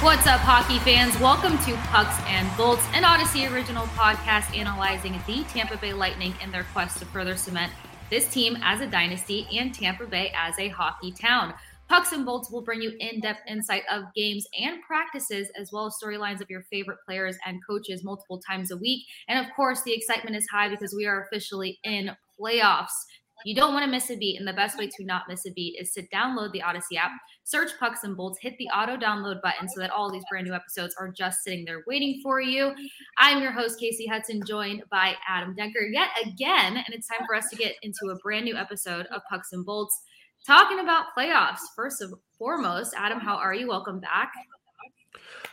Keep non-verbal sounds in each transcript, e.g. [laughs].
What's up, hockey fans? Welcome to Pucks and Bolts, an Audacy original podcast analyzing the Tampa Bay Lightning in their quest to further cement this team as a dynasty and Tampa Bay as a hockey town. Pucks and Bolts will bring you in depth insight of games and practices, as well as storylines of your favorite players and coaches multiple times a week. And of course, the excitement is high because we are officially in playoffs. You don't want to miss a beat, and the best way to not miss a beat is to download the Audacy app, search Pucks and Bolts, hit the auto download button so that all these brand new episodes are just sitting there waiting for you. I'm your host, Kasey Hudson, joined by Adam Denker yet again, and it's time for us to get into a brand new episode of Pucks and Bolts talking about playoffs. First and foremost, Adam, how are you? Welcome back.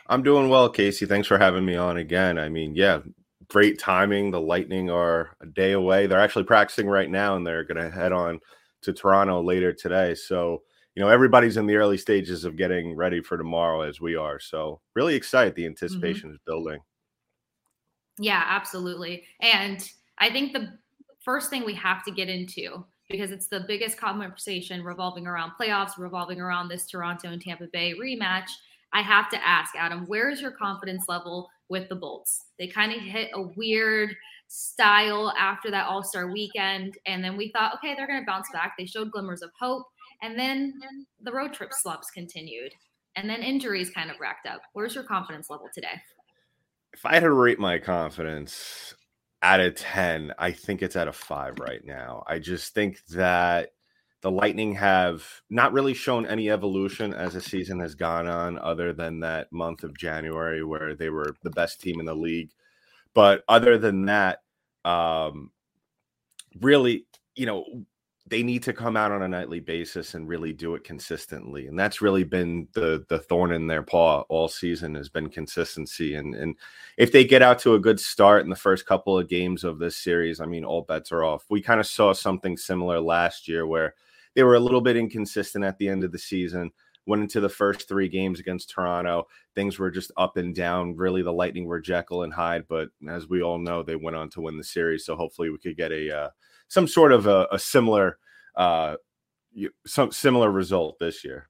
I'm doing well, Kasey. Thanks for having me on again. I mean, yeah, great timing. The Lightning are a day away. They're actually practicing right now, and they're going to head on to Toronto later today. So, you know, everybody's in the early stages of getting ready for tomorrow as we are. So, really excited. The mm-hmm. anticipation mm-hmm. is building. Yeah, absolutely. And I think the first thing we have to get into because it's the biggest conversation revolving around playoffs, revolving around this Toronto and Tampa Bay rematch. I have to ask, Adam, where is your confidence level with the Bolts? They kind of hit a weird style after that All Star weekend. And then we thought, okay, they're going to bounce back. They showed glimmers of hope. And then the road trip slumps continued. And then injuries kind of racked up. Where's your confidence level today? If I had to rate my confidence, out of 10, I think it's at a five right now. I just think that the Lightning have not really shown any evolution as the season has gone on, other than that month of January where they were the best team in the league. But other than that, um, really, you know, they need to come out on a nightly basis and really do it consistently. And that's really been the the thorn in their paw all season has been consistency. And and if they get out to a good start in the first couple of games of this series i mean all bets are off. We kind of saw something similar last year where they were a little bit inconsistent at the end of the season. Went into the first three games against toronto. Things were just up and down. Really the lightning were jekyll and hyde but as we all know they went on to win the series. So hopefully we could get a uh, some sort of a, a similar uh, some similar result this year.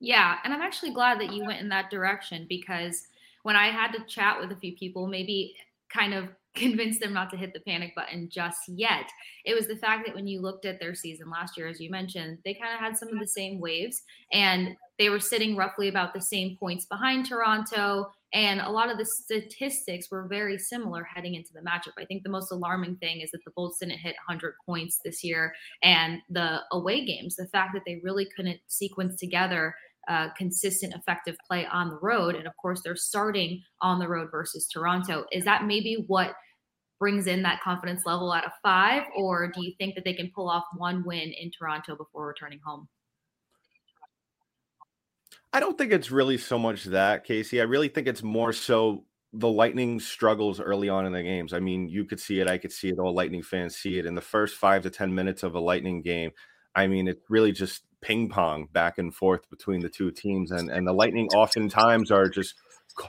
Yeah, and I'm actually glad that you went in that direction because when I had to chat with a few people, maybe kind of convince them not to hit the panic button just yet. It was the fact that when you looked at their season last year, as you mentioned, they kind of had some of the same waves and they were sitting roughly about the same points behind Toronto. And a lot of the statistics were very similar heading into the matchup. I think the most alarming thing is that the Bolts didn't hit 100 points this year. And the away games, the fact that they really couldn't sequence together uh, consistent, effective play on the road. And of course, they're starting on the road versus Toronto. Is that maybe what brings in that confidence level out of five? Or do you think that they can pull off one win in Toronto before returning home? I don't think it's really so much that, Kasey. I really think it's more so the Lightning struggles early on in the games. I mean, you could see it, I could see it, all Lightning fans see it in the first five to 10 minutes of a Lightning game. I mean, it's really just ping pong back and forth between the two teams. And, and the Lightning [laughs] oftentimes are just ca-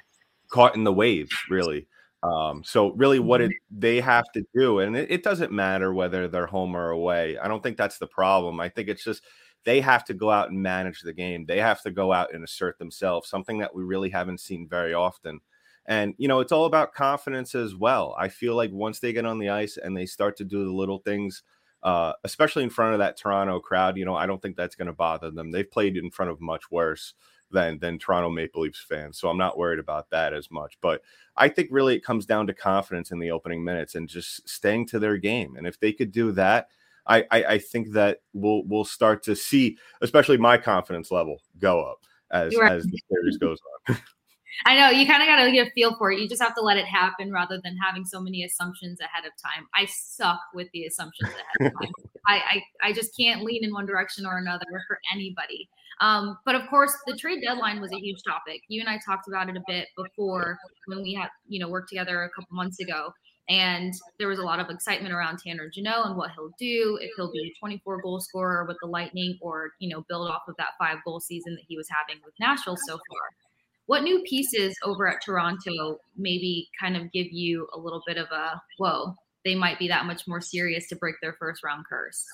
caught in the waves, really. Um, so, really, what it, mm-hmm. they have to do, and it, it doesn't matter whether they're home or away. I don't think that's the problem. I think it's just they have to go out and manage the game. They have to go out and assert themselves, something that we really haven't seen very often. And, you know, it's all about confidence as well. I feel like once they get on the ice and they start to do the little things, uh, especially in front of that Toronto crowd, you know, I don't think that's going to bother them. They've played in front of much worse than than Toronto Maple Leafs fans. So I'm not worried about that as much. But I think really it comes down to confidence in the opening minutes and just staying to their game. And if they could do that, I, I, I think that we'll we'll start to see, especially my confidence level, go up as right. as the series goes on. [laughs] I know you kind of got to get a feel for it. You just have to let it happen rather than having so many assumptions ahead of time. I suck with the assumptions ahead of time. [laughs] I, I, I just can't lean in one direction or another for anybody. Um, but of course, the trade deadline was a huge topic. You and I talked about it a bit before when we had you know worked together a couple months ago. And there was a lot of excitement around Tanner Jeannot and what he'll do if he'll be a 24 goal scorer with the Lightning or, you know, build off of that five goal season that he was having with Nashville so far. What new pieces over at Toronto maybe kind of give you a little bit of a whoa, they might be that much more serious to break their first round curse?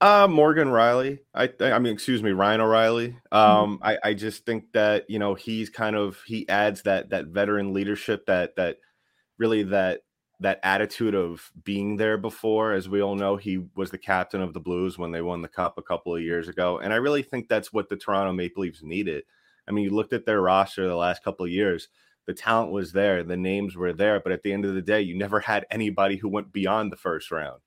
Uh, Morgan Riley. I I mean, excuse me, Ryan O'Reilly. Mm-hmm. Um, mm-hmm. I I just think that you know he's kind of he adds that that veteran leadership that that really that that attitude of being there before. As we all know, he was the captain of the Blues when they won the cup a couple of years ago, and I really think that's what the Toronto Maple Leafs needed. I mean, you looked at their roster the last couple of years. The talent was there, the names were there, but at the end of the day, you never had anybody who went beyond the first round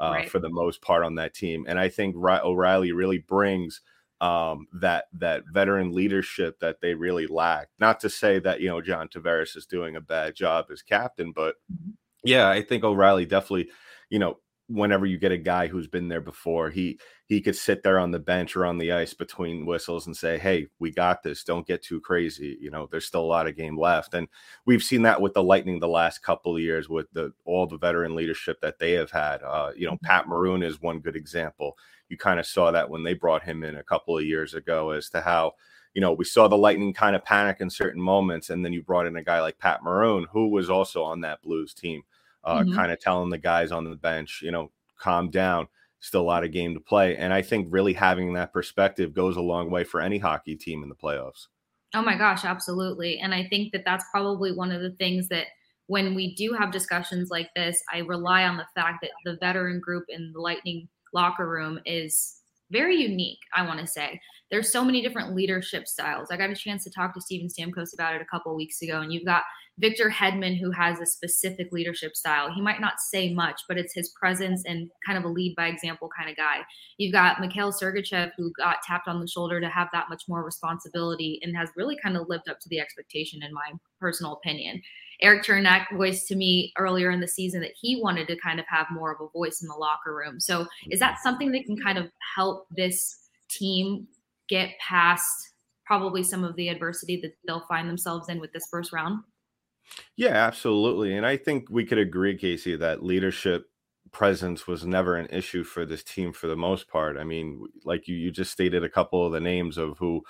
uh, right. for the most part on that team. And I think O'Reilly really brings um, that that veteran leadership that they really lack. Not to say that you know John Tavares is doing a bad job as captain, but mm-hmm. yeah, I think O'Reilly definitely, you know, whenever you get a guy who's been there before, he he could sit there on the bench or on the ice between whistles and say, "Hey, we got this. Don't get too crazy." You know, there's still a lot of game left, and we've seen that with the Lightning the last couple of years with the all the veteran leadership that they have had. Uh, you know, mm-hmm. Pat Maroon is one good example. You kind of saw that when they brought him in a couple of years ago, as to how you know, we saw the Lightning kind of panic in certain moments, and then you brought in a guy like Pat Maroon, who was also on that Blues team uh, mm-hmm. kind of telling the guys on the bench, you know, calm down. Still a lot of game to play. And I think really having that perspective goes a long way for any hockey team in the playoffs. Oh my gosh, absolutely. And I think that that's probably one of the things that when we do have discussions like this, I rely on the fact that the veteran group in the Lightning locker room is very unique, I want to say. There's so many different leadership styles. I got a chance to talk to Steven Stamkos about it a couple weeks ago, and you've got Victor Hedman, who has a specific leadership style. He might not say much, but it's his presence and kind of a lead by example kind of guy. You've got Mikhail Sergachev, who got tapped on the shoulder to have that much more responsibility and has really kind of lived up to the expectation, in my personal opinion. Erik Cernak voiced to me earlier in the season that he wanted to kind of have more of a voice in the locker room. So, is that something that can kind of help this team get past probably some of the adversity that they'll find themselves in with this first round? Yeah, absolutely. And I think we could agree, Kasey, that leadership presence was never an issue for this team for the most part. I mean, like you, you just stated a couple of the names of who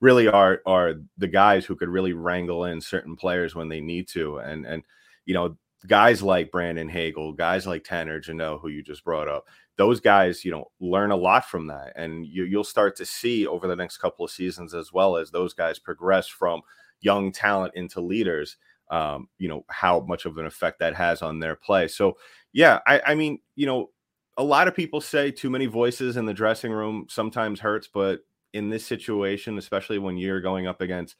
really are are the guys who could really wrangle in certain players when they need to. And and you know, guys like Brandon Hagel, guys like Tanner Jeannot, who you just brought up, those guys, you know, learn a lot from that. And you, you'll start to see over the next couple of seasons as well as those guys progress from young talent into leaders um, you know, how much of an effect that has on their play. So, yeah, I, I mean, you know, a lot of people say too many voices in the dressing room sometimes hurts, but in this situation, especially when you're going up against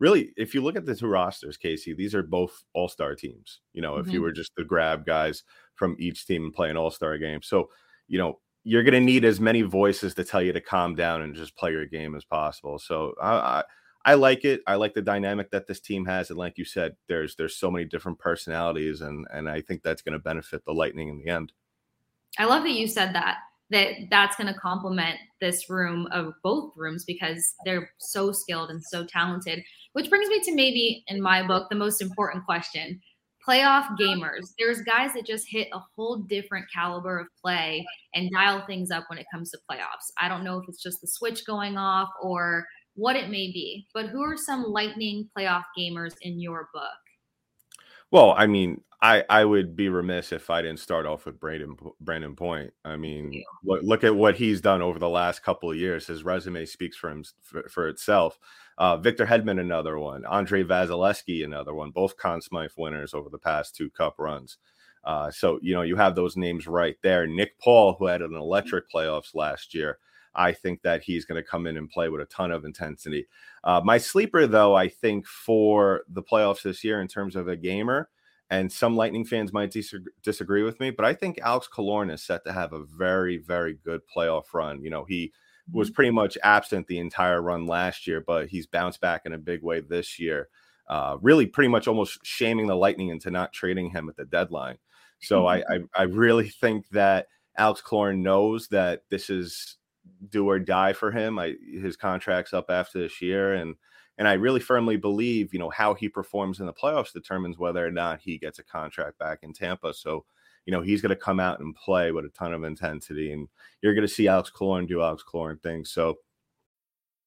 really, if you look at the two rosters, Kasey, these are both all star teams. You know, mm-hmm. if you were just to grab guys from each team and play an all star game. So, you know, you're going to need as many voices to tell you to calm down and just play your game as possible. So, I, I I like it. I like the dynamic that this team has, and like you said, there's there's so many different personalities, and and I think that's going to benefit the Lightning in the end. I love that you said that. That that's going to complement this room of both rooms because they're so skilled and so talented. Which brings me to maybe, in my book, the most important question: playoff gamers. There's guys that just hit a whole different caliber of play and dial things up when it comes to playoffs. I don't know if it's just the switch going off or what it may be. But who are some Lightning playoff gamers in your book? Well, I mean, I I would be remiss if I didn't start off with Brandon Brayden Point. I mean, look, look at what he's done over the last couple of years. His resume speaks for him for, for itself. Uh, Victor Hedman, another one. Andrei Vasilevskiy, another one. Both Conn Smythe winners over the past two Cup runs. Uh, so you know you have those names right there. Nick Paul, who had an electric playoffs last year. I think that he's going to come in and play with a ton of intensity. Uh, my sleeper, though, I think for the playoffs this year in terms of a gamer, and some Lightning fans might dis- disagree with me, but I think Alex Killorn is set to have a very, very good playoff run. You know, he was mm-hmm. pretty much absent the entire run last year, but he's bounced back in a big way this year. Uh, really, pretty much almost shaming the Lightning into not trading him at the deadline. So I, I, I really think that Alex Killorn knows that this is do or die for him. I his contract's up after this year, and and I really firmly believe you know how he performs in the playoffs determines whether or not he gets a contract back in Tampa. So you know he's going to come out and play with a ton of intensity, and you're going to see Alex Killorn do Alex Killorn things. So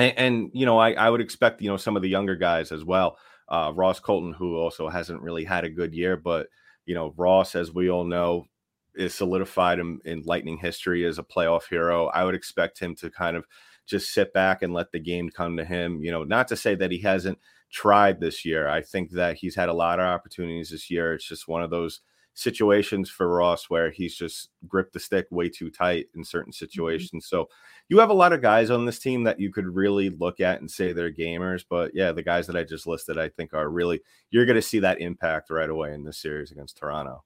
And, and, you know, I, I would expect, you know, some of the younger guys as well. Uh, Ross Colton, who also hasn't really had a good year, but, you know, Ross, as we all know, is solidified in, in Lightning history as a playoff hero. I would expect him to kind of just sit back and let the game come to him. You know, not to say that he hasn't tried this year. I think that he's had a lot of opportunities this year. It's just one of those situations for Ross where he's just gripped the stick way too tight in certain mm-hmm. situations. Mm-hmm. So you have a lot of guys on this team that you could really look at and say they're gamers. But yeah, the guys that I just listed, I think are really you're going to see that impact right away in this series against Toronto.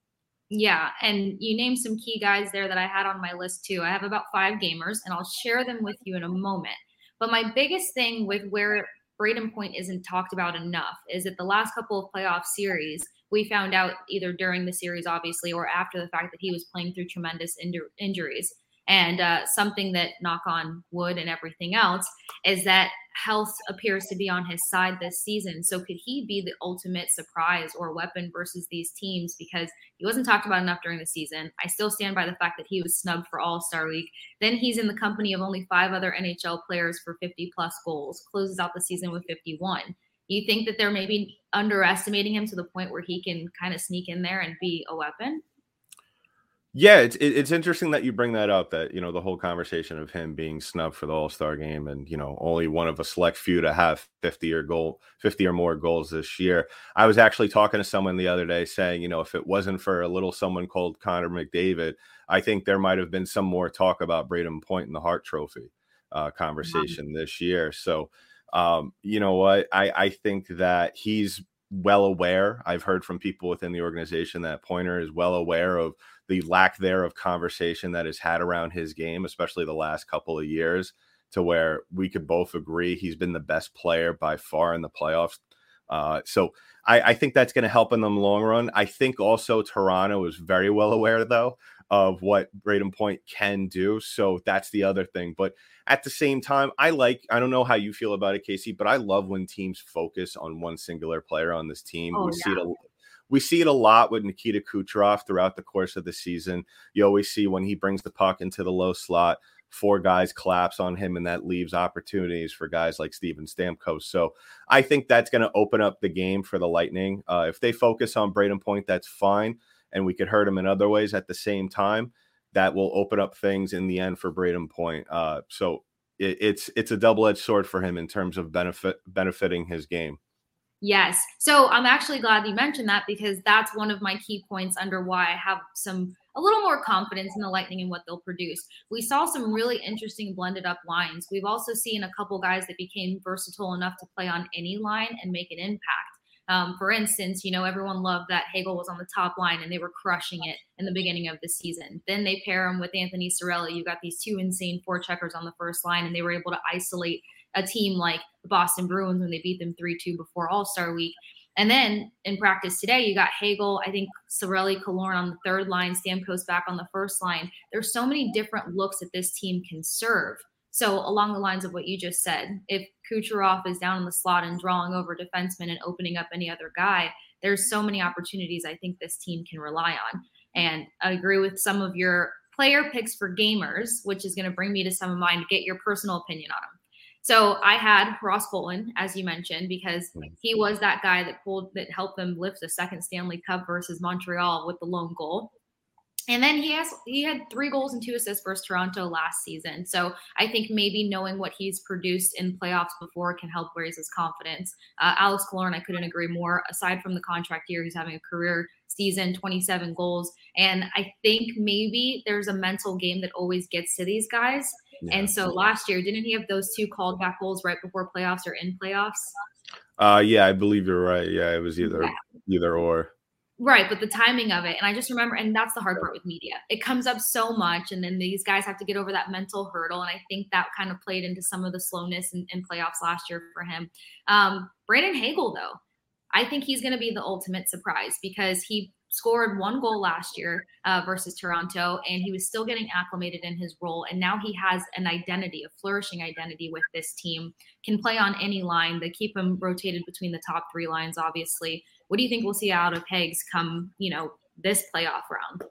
Yeah, and you named some key guys there that I had on my list too. I have about five gamers, and I'll share them with you in a moment. But my biggest thing with where Brayden Point isn't talked about enough is that the last couple of playoff series, we found out either during the series, obviously, or after the fact that he was playing through tremendous inju- injuries. And uh, something that, knock on wood and everything else, is that health appears to be on his side this season. So could he be the ultimate surprise or weapon versus these teams? Because he wasn't talked about enough during the season. I still stand by the fact that he was snubbed for All Star Week. Then he's in the company of only five other NHL players for 50 plus goals, closes out the season with 51. You think that they're maybe underestimating him to the point where he can kind of sneak in there and be a weapon? Yeah, it's it's interesting that you bring that up. That you know the whole conversation of him being snubbed for the All Star game, and you know only one of a select few to have fifty or goal, fifty or more goals this year. I was actually talking to someone the other day saying, you know, if it wasn't for a little someone called Connor McDavid, I think there might have been some more talk about Brayden Point and the Hart Trophy uh, conversation mm-hmm. this year. So, um, you know what, I I think that he's well aware. I've heard from people within the organization that Pointer is well aware of the lack there of conversation that is had around his game, especially the last couple of years, to where we could both agree he's been the best player by far in the playoffs. Uh, so I, I think that's going to help in the long run. I think also Toronto is very well aware, though, of what Brayden Point can do. So that's the other thing. But at the same time, I like, I don't know how you feel about it, Kasey, but I love when teams focus on one singular player on this team. Oh, we yeah. see it a, we see it a lot with Nikita Kucherov throughout the course of the season. You always see when he brings the puck into the low slot, four guys collapse on him, and that leaves opportunities for guys like Steven Stamkos. So I think that's going to open up the game for the Lightning. Uh, if they focus on Brayden Point, that's fine, and we could hurt him in other ways at the same time. That will open up things in the end for Brayden Point. Uh, so it, it's it's a double edged sword for him in terms of benefit benefiting his game. Yes. So I'm actually glad you mentioned that because that's one of my key points under why I have some a little more confidence in the Lightning and what they'll produce. We saw some really interesting blended up lines. We've also seen a couple guys that became versatile enough to play on any line and make an impact. Um, for instance, you know, everyone loved that Hagel was on the top line and they were crushing it in the beginning of the season. Then they pair him with Anthony Cirelli. You got these two insane forecheckers on the first line, and they were able to isolate a team like the Boston Bruins when they beat them 3 2 before All Star week. And then in practice today, you got Hagel, I think Cirelli, Killorn on the third line, Stamkos back on the first line. There's so many different looks that this team can serve. So along the lines of what you just said, if Kucherov is down in the slot and drawing over defensemen and opening up any other guy, there's so many opportunities I think this team can rely on. And I agree with some of your player picks for gamers, which is going to bring me to some of mine to get your personal opinion on them. So I had Ross Colton, as you mentioned, because hmm. he was that guy that pulled that helped them lift the second Stanley Cup versus Montreal with the lone goal. And then he has he had three goals and two assists versus Toronto last season. So I think maybe knowing what he's produced in playoffs before can help raise his confidence. Uh, Alex Killorn, I couldn't agree more. Aside from the contract year, he's having a career season, 27 goals. And I think maybe there's a mental game that always gets to these guys. Yeah. And so last year, didn't he have those two called back goals right before playoffs or in playoffs? Uh yeah, I believe you're right. Yeah, it was either yeah. either or. Right, but the timing of it, and I just remember, and that's the hard part with media. It comes up so much, and then these guys have to get over that mental hurdle, and I think that kind of played into some of the slowness in, in playoffs last year for him. Um, Brandon Hagel, though, I think he's going to be the ultimate surprise because he scored one goal last year uh, versus Toronto, and he was still getting acclimated in his role. And now he has an identity, a flourishing identity with this team. Can play on any line. They keep him rotated between the top three lines, obviously. What do you think we'll see out of Hags come, you know, this playoff round?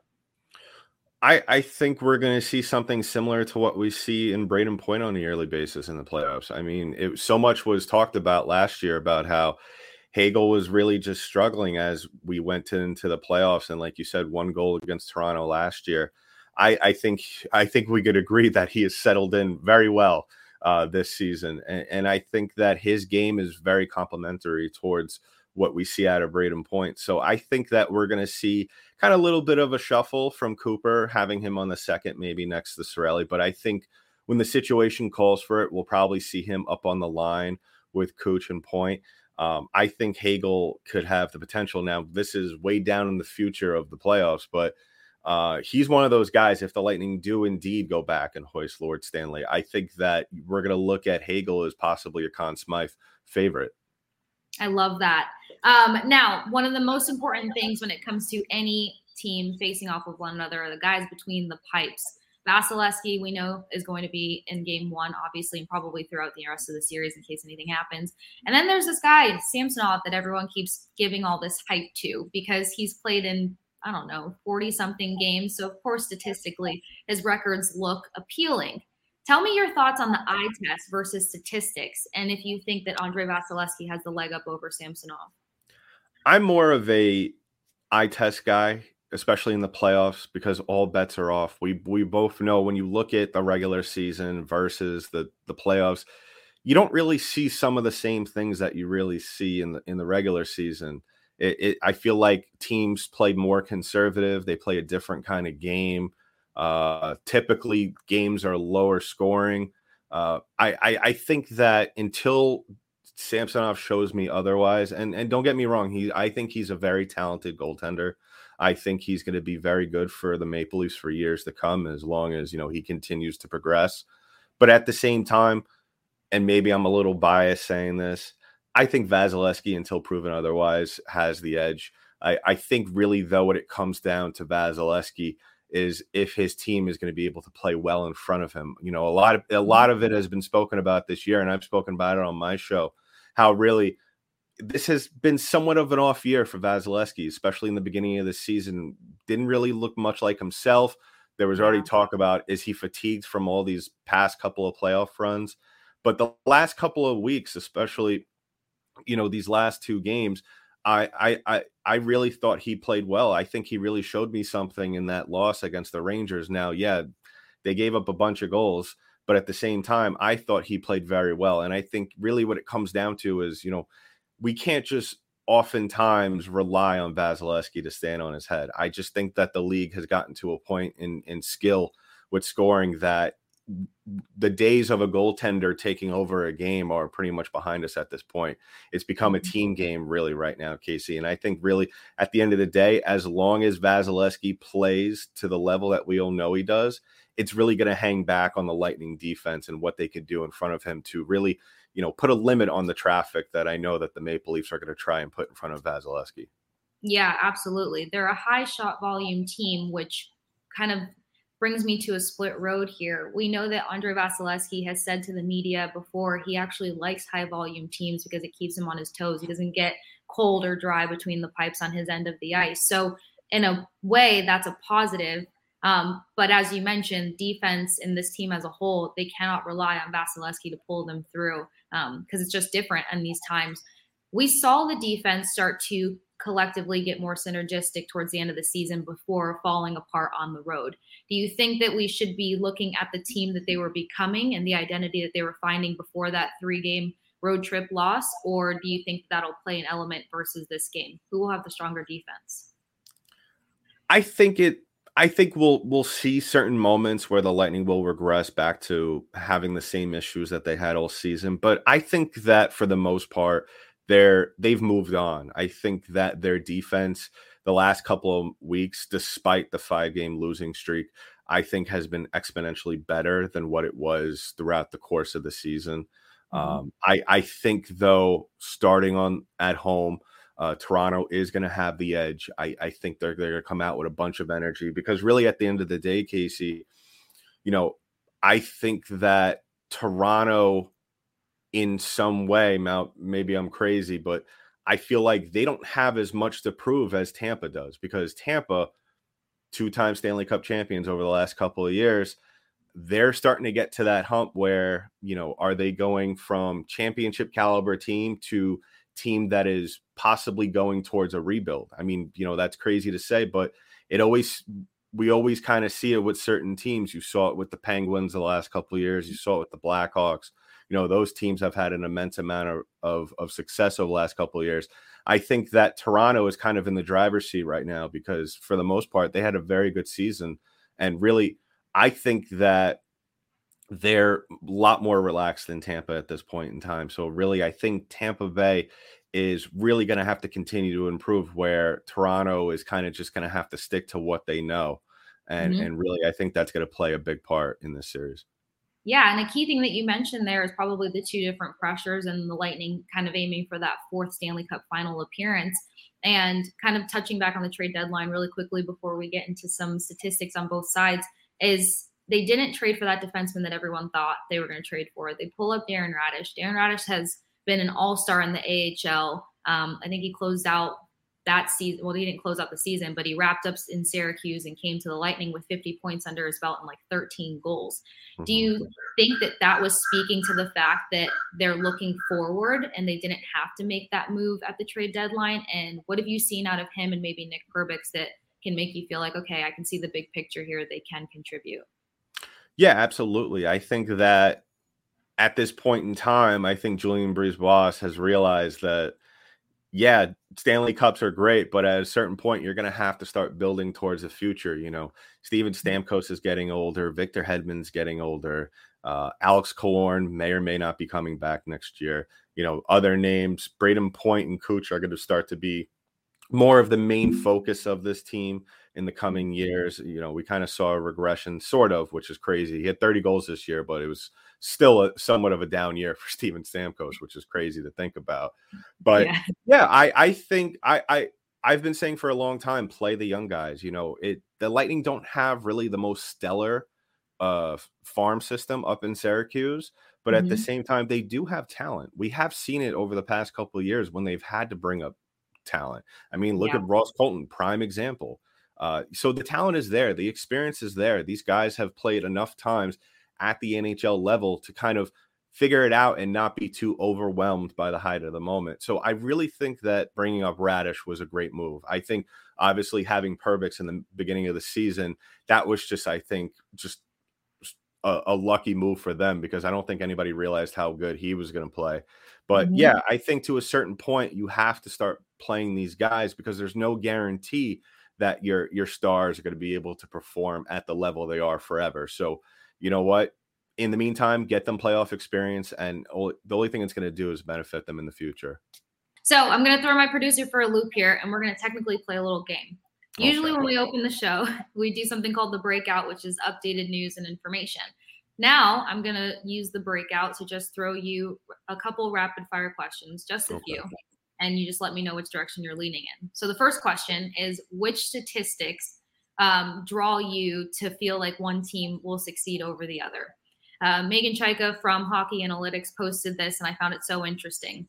I, I think we're going to see something similar to what we see in Brayden Point on a yearly basis in the playoffs. I mean, it, so much was talked about last year about how Hagel was really just struggling as we went into the playoffs, and like you said, one goal against Toronto last year. I, I think I think we could agree that he has settled in very well uh, this season, and, and, I think that his game is very complementary towards what we see out of Brayden Point. So I think that we're going to see kind of a little bit of a shuffle from Cooper, having him on the second, maybe next to Cirelli. But I think when the situation calls for it, we'll probably see him up on the line with Cooch and Point. Um, I think Hagel could have the potential. Now, this is way down in the future of the playoffs, but uh, he's one of those guys. If the Lightning do indeed go back and hoist Lord Stanley, I think that we're going to look at Hagel as possibly a Conn Smythe favorite. I love that. Um, now, one of the most important things when it comes to any team facing off of one another are the guys between the pipes. Vasilevskiy, we know, is going to be in game one, obviously, and probably throughout the rest of the series in case anything happens. And then there's this guy, Samsonov, that everyone keeps giving all this hype to because he's played in, I don't know, 40 something games. So, of course, statistically, his records look appealing. Tell me your thoughts on the eye test versus statistics, and if you think that Andrei Vasilevskiy has the leg up over Samsonov. I'm more of a eye test guy especially in the playoffs, because all bets are off. We we both know when you look at the regular season versus the the playoffs, you don't really see some of the same things that you really see in the in the regular season. It, it, I feel like teams play more conservative. They play a different kind of game. Uh, typically, games are lower scoring. Uh, I, I, I think that until Samsonov shows me otherwise, and and don't get me wrong, he I think he's a very talented goaltender. I think he's going to be very good for the Maple Leafs for years to come, as long as you know he continues to progress. But at the same time, and maybe I'm a little biased saying this, I think Vasilevskiy, until proven otherwise, has the edge. I, I think really though, what it comes down to Vasilevskiy is if his team is going to be able to play well in front of him. You know, a lot of a lot of it has been spoken about this year, and I've spoken about it on my show. How really this has been somewhat of an off year for Vasilevskiy, especially in the beginning of the season. Didn't really look much like himself. There was already talk about is he fatigued from all these past couple of playoff runs, but the last couple of weeks, especially, you know, these last two games, I I I, really thought he played well. I think he really showed me something in that loss against the Rangers. Now, yeah, they gave up a bunch of goals, but at the same time, I thought he played very well. And I think really what it comes down to is, you know, we can't just oftentimes rely on Vasilevskiy to stand on his head. I just think that the league has gotten to a point in in skill with scoring that the days of a goaltender taking over a game are pretty much behind us at this point. It's become a mm-hmm. team game really right now, Casey. And I think really at the end of the day, as long as Vasilevskiy plays to the level that we all know he does, it's really going to hang back on the Lightning defense and what they could do in front of him to really you know, put a limit on the traffic that I know that the Maple Leafs are going to try and put in front of Vasilevskiy. Yeah, absolutely. They're a high shot volume team, which kind of brings me to a split road here. We know that Andrei Vasilevskiy has said to the media before he actually likes high volume teams because it keeps him on his toes. He doesn't get cold or dry between the pipes on his end of the ice. So, in a way, that's a positive Um, but as you mentioned, defense in this team as a whole, they cannot rely on Vasilevskiy to pull them through because um, it's just different in these times. We saw the defense start to collectively get more synergistic towards the end of the season before falling apart on the road. Do you think that we should be looking at the team that they were becoming and the identity that they were finding before that three game road trip loss? Or do you think that'll play an element versus this game? Who will have the stronger defense? I think it I think we'll we'll see certain moments where the Lightning will regress back to having the same issues that they had all season, but I think that for the most part they're they've moved on. I think that their defense the last couple of weeks despite the 5 game losing streak I think has been exponentially better than what it was throughout the course of the season. Mm-hmm. Um, I I think though starting on at home uh, Toronto is going to have the edge. I, I think they're, they're going to come out with a bunch of energy because, really, at the end of the day, Kasey, you know, I think that Toronto, in some way, now maybe I'm crazy, but I feel like they don't have as much to prove as Tampa does because Tampa, two time Stanley Cup champions over the last couple of years, they're starting to get to that hump where, you know, are they going from championship caliber team to team that is possibly going towards a rebuild. I mean, you know, that's crazy to say, but it always we always kind of see it with certain teams. You saw it with the Penguins the last couple of years. You mm. saw it with the Blackhawks. You know, those teams have had an immense amount of, of, of success over the last couple of years. I think that Toronto is kind of in the driver's seat right now because for the most part, they had a very good season. And really, I think that they're a lot more relaxed than Tampa at this point in time. So really, I think Tampa Bay is really going to have to continue to improve where Toronto is kind of just going to have to stick to what they know. And mm-hmm. and really I think that's going to play a big part in this series. Yeah, and a key thing that you mentioned there is probably the two different pressures and the Lightning kind of aiming for that fourth Stanley Cup final appearance. And kind of touching back on the trade deadline really quickly before we get into some statistics on both sides is they didn't trade for that defenseman that everyone thought they were going to trade for. They pull up Darren Raddysh. Darren Raddysh has been an all star in the AHL. Um, I think he closed out that season. Well, he didn't close out the season, but he wrapped up in Syracuse and came to the Lightning with 50 points under his belt and like 13 goals. Mm-hmm. Do you think that that was speaking to the fact that they're looking forward and they didn't have to make that move at the trade deadline? And what have you seen out of him and maybe Nick Perbix that can make you feel like, okay, I can see the big picture here. They can contribute. Yeah, absolutely. I think that at this point in time, I think Julien BriseBois has realized that, yeah, Stanley Cups are great, but at a certain point, you're going to have to start building towards the future. You know, Steven mm-hmm. Stamkos is getting older, Victor Hedman's getting older, uh, Alex Killorn may or may not be coming back next year. You know, other names, Brayden Point and Cooch are going to start to be more of the main focus of this team in the coming years. You know, we kind of saw a regression, sort of, which is crazy. He had 30 goals this year, but it was still a, somewhat of a down year [laughs] for Steven Stamkos, which is crazy to think about. But yeah, [laughs] yeah I, I think I, I I've been saying for a long time, play the young guys. You know, it the Lightning don't have really the most stellar uh farm system up in Syracuse, but mm-hmm. at the mm-hmm. same time, they do have talent. We have seen it over the past couple of years when they've had to bring up talent. I mean, look yeah. at Ross Colton, prime example. Uh, so the talent is there, the experience is there. These guys have played enough times at the NHL level to kind of figure it out and not be too overwhelmed by the height of the moment. So I really think that bringing up Raddysh was a great move. I think obviously having Perbix in the beginning of the season, that was just I think just a, a lucky move for them because I don't think anybody realized how good he was going to play. But mm-hmm. yeah, I think to a certain point you have to start playing these guys because there's no guarantee that your your stars are going to be able to perform at the level they are forever. So, you know what? In the meantime, get them playoff experience, and the only thing it's going to do is benefit them in the future. So, I'm going to throw my producer for a loop here, and we're going to technically play a little game. Usually, okay. when we open the show, [laughs] we do something called the breakout, which is updated news and information. Now, I'm going to use the breakout to just throw you a couple rapid fire questions, just a okay. few and you just let me know which direction you're leaning in. So the first question is which statistics um, draw you to feel like one team will succeed over the other? Uh, Meghan Chayka from Hockey Analytics posted this, and I found it so interesting.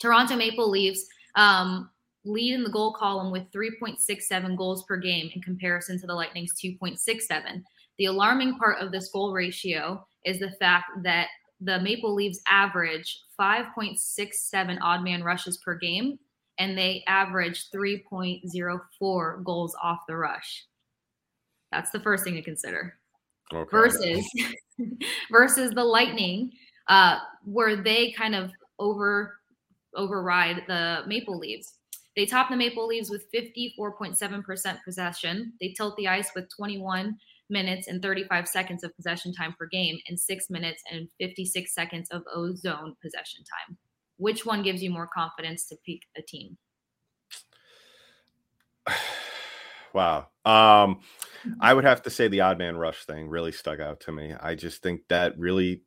Toronto Maple Leafs um, lead in the goal column with 3.67 goals per game in comparison to the Lightning's 2.67. The alarming part of this goal ratio is the fact that the Maple Leafs average 5.67 odd man rushes per game, and they average 3.04 goals off the rush. That's the first thing to consider. Okay. Versus [laughs] versus the Lightning, uh, where they kind of over override the Maple Leafs. They top the Maple Leafs with 54.7% possession. They tilt the ice with 21 minutes and 35 seconds of possession time per game and 6 minutes and 56 seconds of ozone possession time. Which one gives you more confidence to pick a team? [sighs] Wow. Um, I would have to say the odd man rush thing really stuck out to me. I just think that really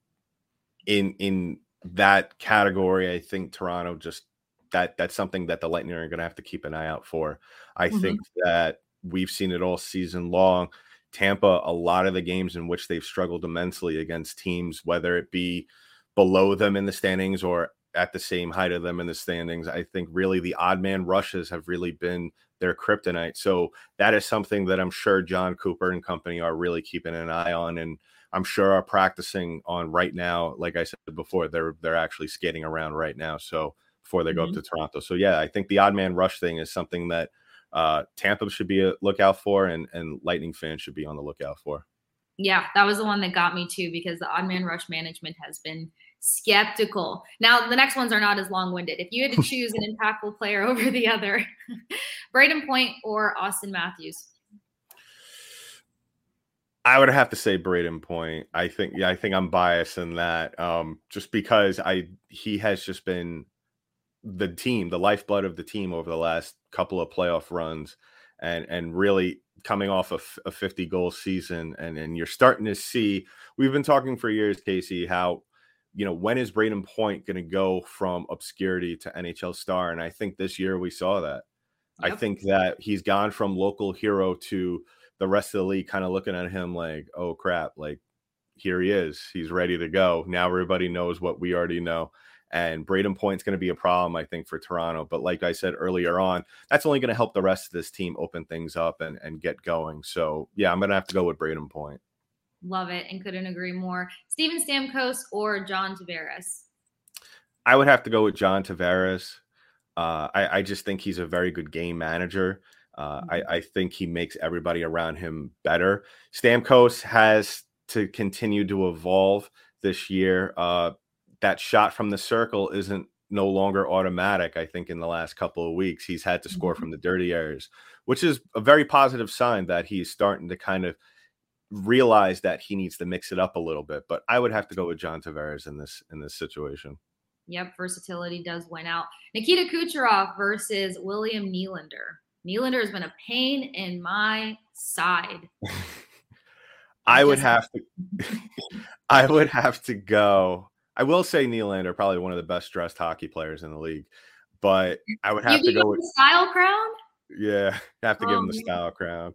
in in that category, I think Toronto just that that's something that the Lightning are going to have to keep an eye out for. I mm-hmm. think that we've seen it all season long. Tampa, a lot of the games in which they've struggled immensely against teams, whether it be below them in the standings or at the same height of them in the standings. I think really the odd man rushes have really been their kryptonite. So that is something that I'm sure Jon Cooper and company are really keeping an eye on and I'm sure are practicing on right now. Like I said before, they're they're actually skating around right now. So before they go mm-hmm. up to Toronto. So yeah, I think the odd man rush thing is something that uh, Tampa should be a lookout for, and and Lightning fans should be on the lookout for. Yeah, that was the one that got me too because the odd man rush management has been skeptical. Now the next ones are not as long winded. If you had to [laughs] choose an impactful player over the other, [laughs] Brayden Point or Auston Matthews. I would have to say Brayden Point. I think yeah, I think I'm biased in that. Um, just because I he has just been the team, the lifeblood of the team over the last couple of playoff runs, and and really coming off of a 50 goal season, and and you're starting to see. We've been talking for years, Kasey, how you know when is Brayden Point going to go from obscurity to NHL star, and I think this year we saw that. Yep. I think that he's gone from local hero to the rest of the league kind of looking at him like, oh crap, like here he is. He's ready to go. Now everybody knows what we already know and Brayden Point's going to be a problem, I think, for Toronto. But like I said earlier on, that's only going to help the rest of this team open things up and, and get going. So yeah, I'm going to have to go with Brayden Point. Love it and couldn't agree more. Steven Stamkos or John Tavares? I would have to go with John Tavares. Uh, I, I, just think he's a very good game manager. Uh, I, mm-hmm. I think he makes everybody around him better. Stamkos has to continue to evolve this year. Uh, that shot from the circle isn't no longer automatic. I think in the last couple of weeks, he's had to score mm-hmm. from the dirty areas, which is a very positive sign that he's starting to kind of realize that he needs to mix it up a little bit. But I would have to go with John Tavares in this in this situation. Yep, versatility does win out. Nikita Kucherov versus William Nylander. Nylander has been a pain in my side. [laughs] I would have to [laughs] I would have to go I will say Nylander probably one of the best dressed hockey players in the league, but I would have you to go with style crown. Yeah, [laughs] have to oh, give him the man. style crown.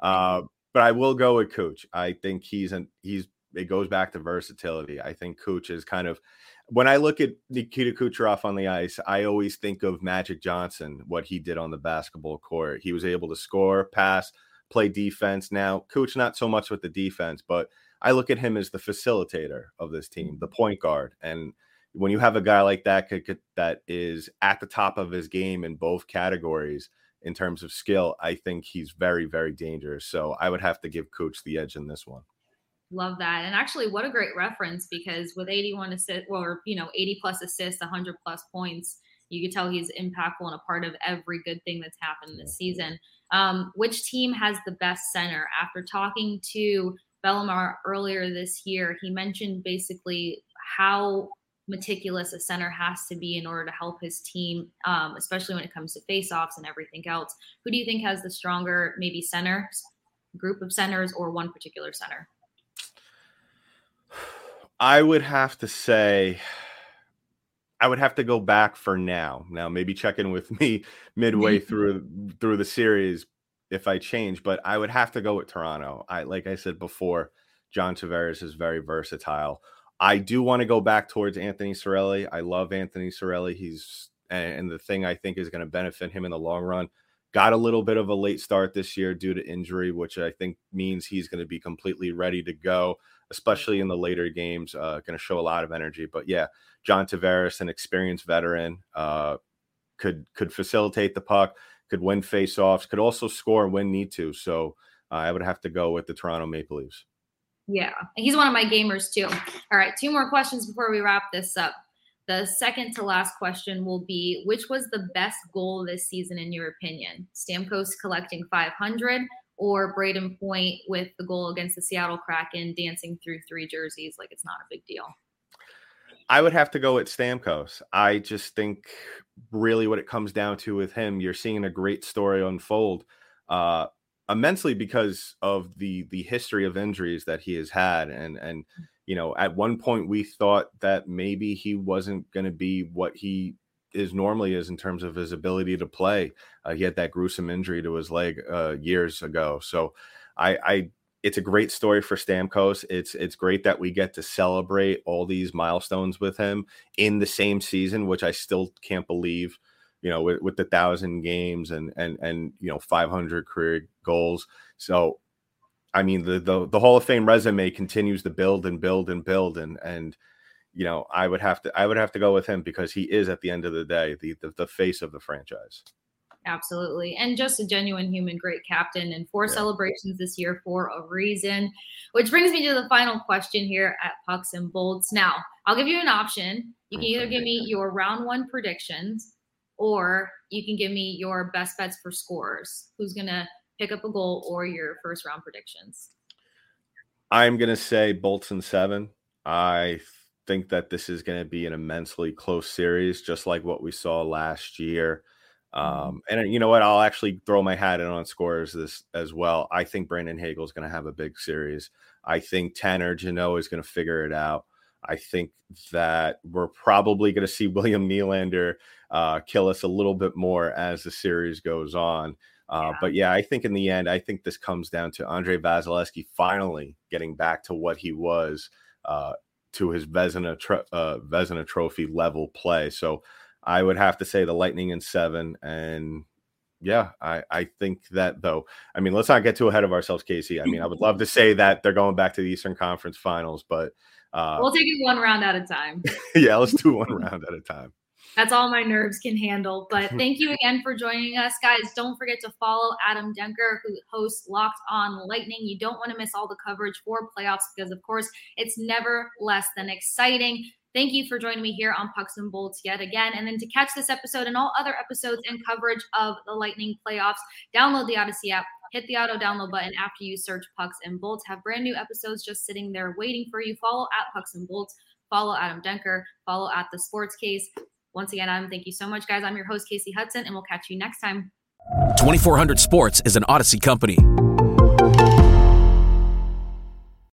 Uh, but I will go with Cooch. I think he's an he's it goes back to versatility. I think Cooch is kind of when I look at Nikita Kucherov on the ice, I always think of Magic Johnson, what he did on the basketball court. He was able to score, pass, play defense. Now, Cooch not so much with the defense, but I look at him as the facilitator of this team, the mm-hmm. point guard. And when you have a guy like that that is at the top of his game in both categories in terms of skill, I think he's very, very dangerous. So I would have to give Cooch the edge in this one. Love that. And actually, what a great reference because with 81 assists, or, you know, 80 plus assists, 100 plus points, you could tell he's impactful and a part of every good thing that's happened this season. Um, which team has the best center? After talking to Bellemare earlier this year, he mentioned basically how meticulous a center has to be in order to help his team, um, especially when it comes to faceoffs and everything else. Who do you think has the stronger, maybe center group of centers or one particular center? I would have to say, I would have to go back for now. Now, maybe check in with me [laughs] midway through through the series, if I change, but I would have to go with Toronto. I like I said before, John Tavares is very versatile. I do want to go back towards Anthony Cirelli. I love Anthony Cirelli. He's and, and the thing I think is going to benefit him in the long run. Got a little bit of a late start this year due to injury, which I think means he's going to be completely ready to go, especially in the later games. Uh, going to show a lot of energy. But yeah, John Tavares, an experienced veteran, uh, could could facilitate the puck, could win faceoffs, could also score when need to. So uh, I would have to go with the Toronto Maple Leafs. Yeah, he's one of my gamers too. All right, two more questions before we wrap this up. The second to last question will be Which was the best goal this season, in your opinion? Stamkos collecting 500 or Brayden Point with the goal against the Seattle Kraken dancing through three jerseys like it's not a big deal? I would have to go with Stamkos. I just think really what it comes down to with him, you're seeing a great story unfold. Uh, immensely because of the the history of injuries that he has had and and you know at one point we thought that maybe he wasn't going to be what he is normally is in terms of his ability to play uh, he had that gruesome injury to his leg uh, years ago so i i it's a great story for Stamkos. It's it's great that we get to celebrate all these milestones with him in the same season, which I still can't believe you know, with, with the thousand games and and and you know, 500 career goals. So, I mean, the the the Hall of Fame resume continues to build and build and build, and and you know, I would have to I would have to go with him because he is at the end of the day the the, the face of the franchise. Absolutely. And just a genuine human, great captain, and four yeah. celebrations this year for a reason. Which brings me to the final question here at Pucks and Bolts. Now, I'll give you an option. You can either give me your round one predictions or you can give me your best bets for scores. Who's going to pick up a goal or your first round predictions? I'm going to say Bolts in seven. I think that this is going to be an immensely close series, just like what we saw last year. Mm-hmm. Um, and you know what? I'll actually throw my hat in on scores this as well. I think Brandon Hagel is going to have a big series. I think Tanner Jeannot is going to figure it out. I think that we're probably going to see [laughs] William Nylander uh, kill us a little bit more as the series goes on. Uh, yeah. But yeah, I think in the end, I think this comes down to Andrei Vasilevskiy finally getting back to what he was uh, to his Vezina, tro- uh, Vezina Trophy level play. So I would have to say the Lightning in seven. And yeah, I, I think that though, I mean, let's not get too ahead of ourselves, Kasey. I mean, I would love to say that they're going back to the Eastern Conference Finals, but uh, we'll take it one round at a time. [laughs] yeah, let's do one round at a time. That's all my nerves can handle. But [laughs] thank you again for joining us, guys. Don't forget to follow Adam Denker, who hosts Locked On Lightning. You don't want to miss all the coverage for playoffs because, of course, it's never less than exciting. Thank you for joining me here on Pucks and Bolts yet again. And then to catch this episode and all other episodes and coverage of the Lightning playoffs, download the Audacy app hit the auto download button after you search Pucks and Bolts. Have brand new episodes just sitting there waiting for you. Follow at Pucks and Bolts. Follow Adam Denker. Follow at the Sports Case. Once again, Adam, thank you so much, guys. I'm your host, Kasey Hudson, and we'll catch you next time. 2400 Sports is an Audacy company.